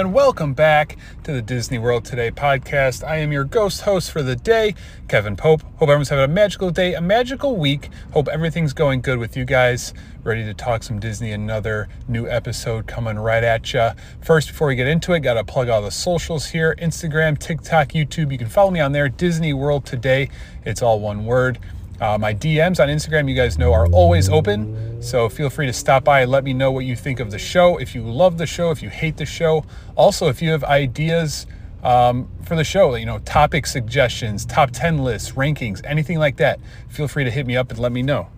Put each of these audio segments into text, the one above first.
and welcome back to the Disney World Today podcast. I am your ghost host for the day, Kevin Pope. Hope everyone's having a magical day, a magical week. Hope everything's going good with you guys. Ready to talk some Disney. Another new episode coming right at you. First, before we get into it, got to plug all the socials here Instagram, TikTok, YouTube. You can follow me on there, Disney World Today. It's all one word. Uh, my DMs on Instagram, you guys know, are always open. So feel free to stop by and let me know what you think of the show. If you love the show, if you hate the show. Also, if you have ideas um, for the show, you know, topic suggestions, top 10 lists, rankings, anything like that, feel free to hit me up and let me know.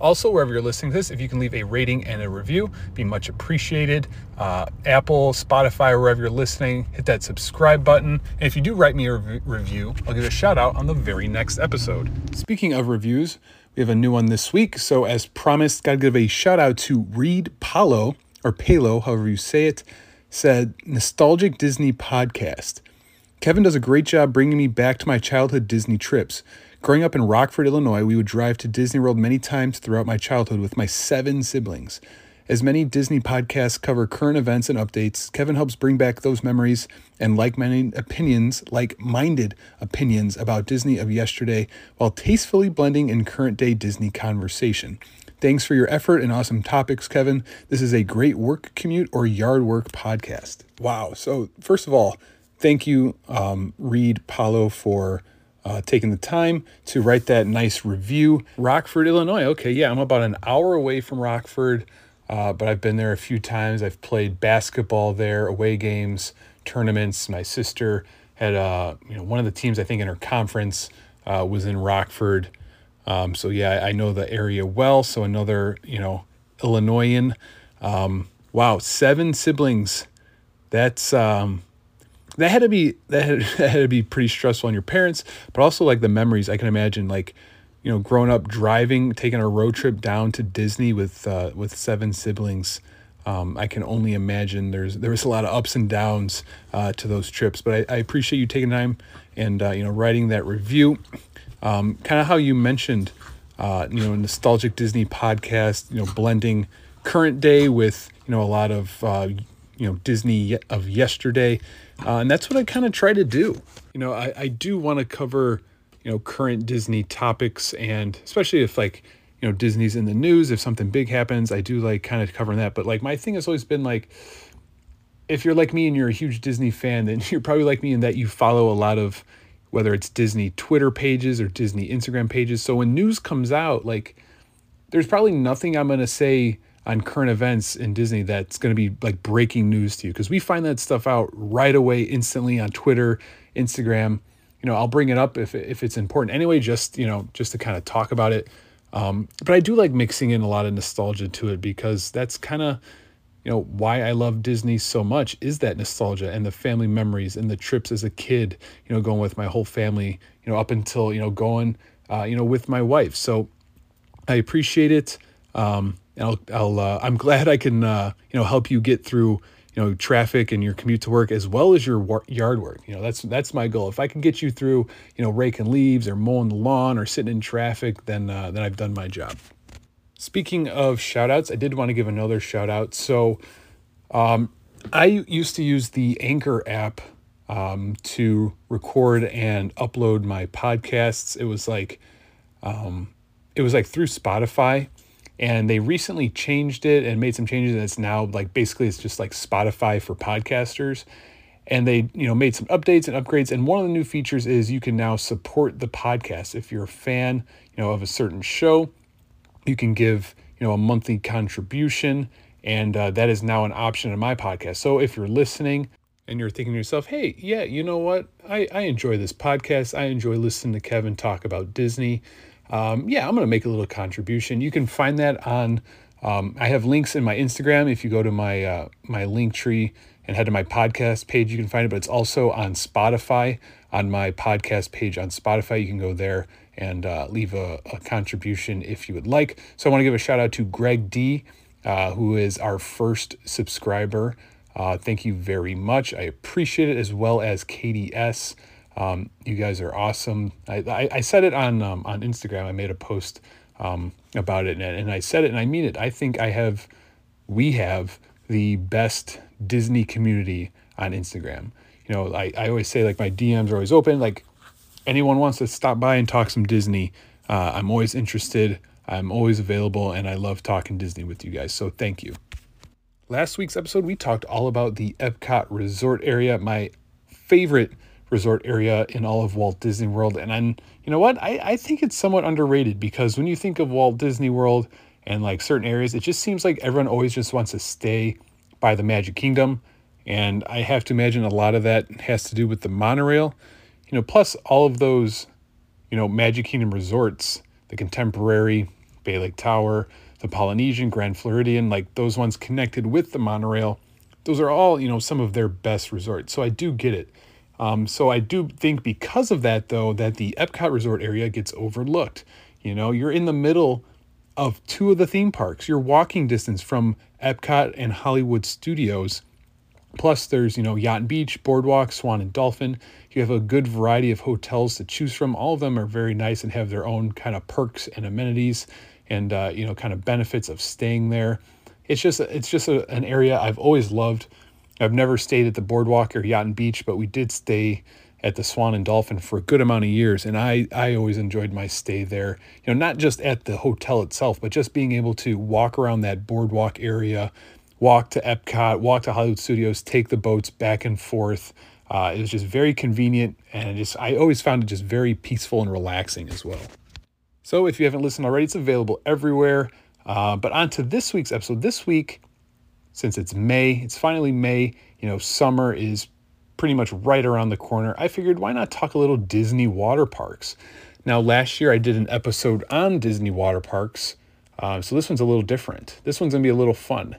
Also, wherever you're listening to this, if you can leave a rating and a review, be much appreciated. Uh, Apple, Spotify, wherever you're listening, hit that subscribe button. And if you do write me a re- review, I'll give a shout out on the very next episode. Speaking of reviews, we have a new one this week. So, as promised, got to give a shout out to Reed Palo, or Palo, however you say it, said, Nostalgic Disney Podcast. Kevin does a great job bringing me back to my childhood Disney trips. Growing up in Rockford, Illinois, we would drive to Disney World many times throughout my childhood with my seven siblings. As many Disney podcasts cover current events and updates, Kevin helps bring back those memories and like-minded opinions, like-minded opinions about Disney of yesterday, while tastefully blending in current-day Disney conversation. Thanks for your effort and awesome topics, Kevin. This is a great work commute or yard work podcast. Wow. So, first of all, thank you, um, Reed Paulo, for uh, taking the time to write that nice review. Rockford, Illinois. Okay, yeah, I'm about an hour away from Rockford, uh, but I've been there a few times. I've played basketball there, away games, tournaments. My sister had, uh, you know, one of the teams I think in her conference uh, was in Rockford. Um, so yeah, I know the area well. So another, you know, Illinoisan. Um, wow, seven siblings. That's um, that had to be that had, that had to be pretty stressful on your parents, but also like the memories I can imagine like you know growing up driving taking a road trip down to Disney with uh, with seven siblings. Um, I can only imagine there's there was a lot of ups and downs uh, to those trips, but I, I, appreciate you taking time and uh, you know writing that review. Um, kind of how you mentioned, uh, you know, nostalgic Disney podcast, you know, blending current day with you know a lot of uh, you know Disney of yesterday. Uh, and that's what I kind of try to do. You know, I, I do want to cover, you know, current Disney topics and especially if like, you know, Disney's in the news, if something big happens, I do like kind of covering that. But like my thing has always been like, if you're like me and you're a huge Disney fan, then you're probably like me in that you follow a lot of whether it's Disney Twitter pages or Disney Instagram pages. So when news comes out, like there's probably nothing I'm going to say on current events in Disney that's going to be like breaking news to you because we find that stuff out right away instantly on Twitter, Instagram. You know, I'll bring it up if if it's important anyway, just you know, just to kind of talk about it. Um, but I do like mixing in a lot of nostalgia to it because that's kind of you know why I love Disney so much is that nostalgia and the family memories and the trips as a kid. You know, going with my whole family. You know, up until you know going uh, you know with my wife. So I appreciate it. Um, and I'll, I'll uh, I'm glad I can uh, you know help you get through you know traffic and your commute to work as well as your war- yard work. You know that's that's my goal. If I can get you through you know raking leaves or mowing the lawn or sitting in traffic, then uh, then I've done my job. Speaking of shout outs, I did want to give another shout out. So um, I used to use the Anchor app um, to record and upload my podcasts. It was like um, it was like through Spotify, and they recently changed it and made some changes. And it's now like basically it's just like Spotify for podcasters. And they you know made some updates and upgrades. And one of the new features is you can now support the podcast if you're a fan you know of a certain show. You can give you know a monthly contribution and uh, that is now an option in my podcast. So if you're listening and you're thinking to yourself, hey, yeah, you know what? I, I enjoy this podcast. I enjoy listening to Kevin talk about Disney. Um, yeah, I'm going to make a little contribution. You can find that on, um, I have links in my Instagram. If you go to my, uh, my Linktree and head to my podcast page, you can find it, but it's also on Spotify on my podcast page on Spotify. You can go there and uh, leave a, a contribution if you would like. So I want to give a shout out to Greg D uh, who is our first subscriber. Uh, thank you very much. I appreciate it as well as KDS. Um, you guys are awesome. I, I, I said it on um, on Instagram. I made a post um, about it, and, and I said it, and I mean it. I think I have, we have the best Disney community on Instagram. You know, I, I always say like my DMs are always open. Like anyone wants to stop by and talk some Disney, uh, I'm always interested. I'm always available and I love talking Disney with you guys. So thank you. Last week's episode, we talked all about the Epcot resort area, my favorite resort area in all of Walt Disney World. And I'm, you know what? I, I think it's somewhat underrated because when you think of Walt Disney World and like certain areas, it just seems like everyone always just wants to stay by the Magic Kingdom. And I have to imagine a lot of that has to do with the monorail. You know, plus all of those, you know, Magic Kingdom resorts, the contemporary, Bay Lake Tower, the Polynesian, Grand Floridian, like those ones connected with the monorail. Those are all, you know, some of their best resorts. So I do get it. Um, so I do think because of that, though, that the Epcot resort area gets overlooked. You know, you're in the middle of two of the theme parks. You're walking distance from Epcot and Hollywood Studios. Plus, there's, you know, Yacht and Beach, Boardwalk, Swan and Dolphin. You have a good variety of hotels to choose from. All of them are very nice and have their own kind of perks and amenities and uh, you know kind of benefits of staying there. It's just it's just a, an area I've always loved. I've never stayed at the Boardwalk or Yacht and Beach, but we did stay at the Swan and Dolphin for a good amount of years, and I I always enjoyed my stay there. You know, not just at the hotel itself, but just being able to walk around that boardwalk area, walk to Epcot, walk to Hollywood Studios, take the boats back and forth. Uh, it was just very convenient, and just I always found it just very peaceful and relaxing as well. So if you haven't listened already, it's available everywhere. Uh, but on to this week's episode. This week, since it's May, it's finally May, you know, summer is pretty much right around the corner. I figured why not talk a little Disney water parks? Now, last year I did an episode on Disney water parks. Uh, so this one's a little different. This one's to be a little fun.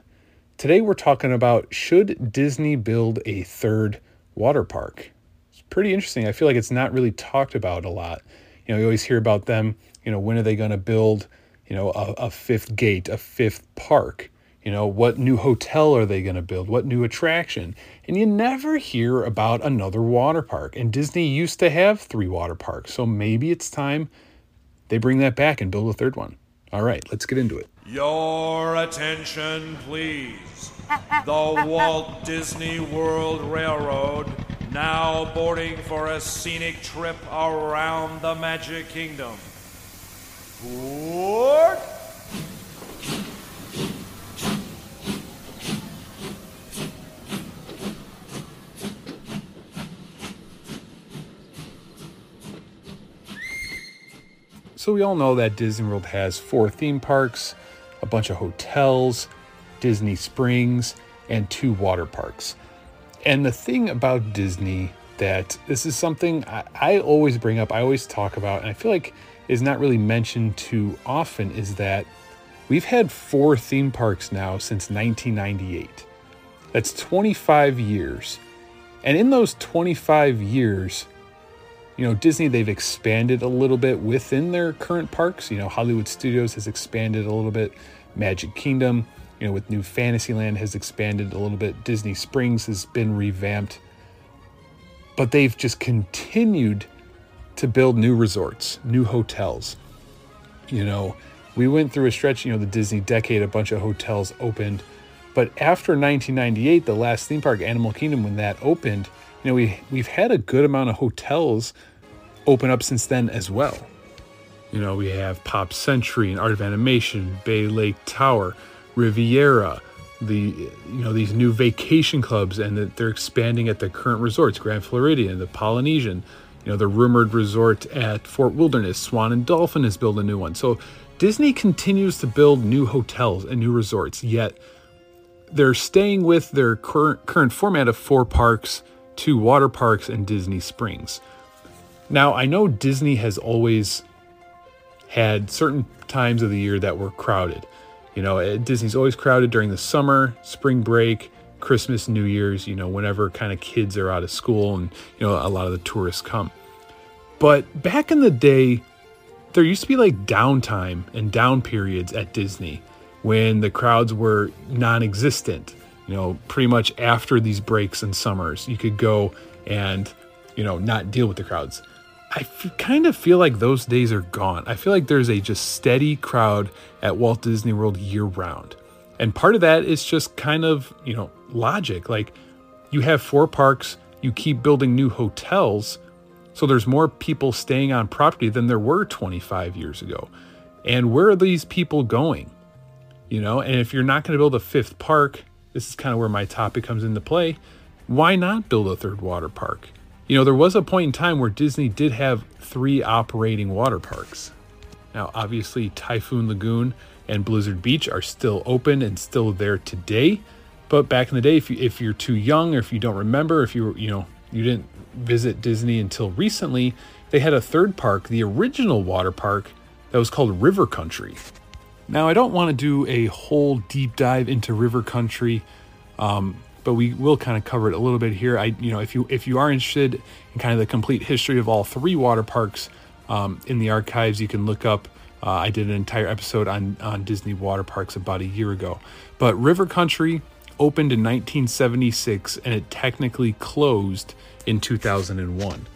Today we're talking about should Disney build a third water park? It's pretty interesting. I feel like it's not really talked about a lot. You know, you always hear about them you know, when are they to build, you know, a, a fifth gate, a fifth park? You know, what new hotel are they going to build? What new attraction? And you never hear about another water park. And Disney used to have three water parks. So maybe it's time they bring that back and build a third one. All right, let's get into it. Your attention, please. The Walt Disney World Railroad now boarding for a scenic trip around the Magic Kingdom. Board. So we all know that Disney World has four theme parks, a bunch of hotels, Disney Springs, and two water parks. And the thing about Disney that this is something I, I always bring up, I always talk about, and I feel like is not really mentioned too often is that we've had four theme parks now since 1998. That's 25 years. And in those 25 years, you know, Disney, they've expanded a little bit within their current parks. You know, Hollywood Studios has expanded a little bit. Magic Kingdom, you know, with new Fantasyland has expanded a little bit. Disney Springs has been revamped. But they've just continued to build new resorts, new hotels. You know, we went through a stretch, you know, the Disney decade, a bunch of hotels opened. But after 1998, the last theme park, Animal Kingdom, when that opened, you know, we we've had a good amount of hotels open up since then as well. You know, we have Pop Century and Art of Animation, Bay Lake Tower, Riviera, the you know these new vacation clubs, and that they're expanding at the current resorts, Grand Floridian, the Polynesian, you know, the rumored resort at Fort Wilderness, Swan and Dolphin has built a new one. So Disney continues to build new hotels and new resorts, yet they're staying with their current current format of four parks, two water parks, and Disney Springs. Now, I know Disney has always had certain times of the year that were crowded. You know, eh, Disney's always crowded during the summer, spring break, Christmas, New Year's, you know, whenever kind of kids are out of school and, you know, a lot of the tourists come. But back in the day, there used to be like downtime and down periods at Disney when the crowds were non existent. You know, pretty much after these breaks and summers, you could go and, you know, not deal with the crowds. I f- kind of feel like those days are gone. I feel like there's a just steady crowd at Walt Disney World year round. And part of that is just kind of, you know, logic. Like you have four parks, you keep building new hotels, so there's more people staying on property than there were 25 years ago. And where are these people going? You know, and if you're not going to build a fifth park, this is kind of where my topic comes into play. Why not build a third water park? You know, there was a point in time where Disney did have three operating water parks. Now, obviously, Typhoon Lagoon and Blizzard Beach are still open and still there today. But back in the day, if, you, if you're too young or if you don't remember, if you you know you didn't visit Disney until recently, they had a third park, the original water park that was called River Country. Now, I don't want to do a whole deep dive into River Country. Um, but we will kind of cover it a little bit here. I, you know, if you if you are interested in kind of the complete history of all three water parks um, in the archives, you can look up. Uh, I did an entire episode on on Disney water parks about a year ago. But River Country opened in 1976 and it technically closed in 2001.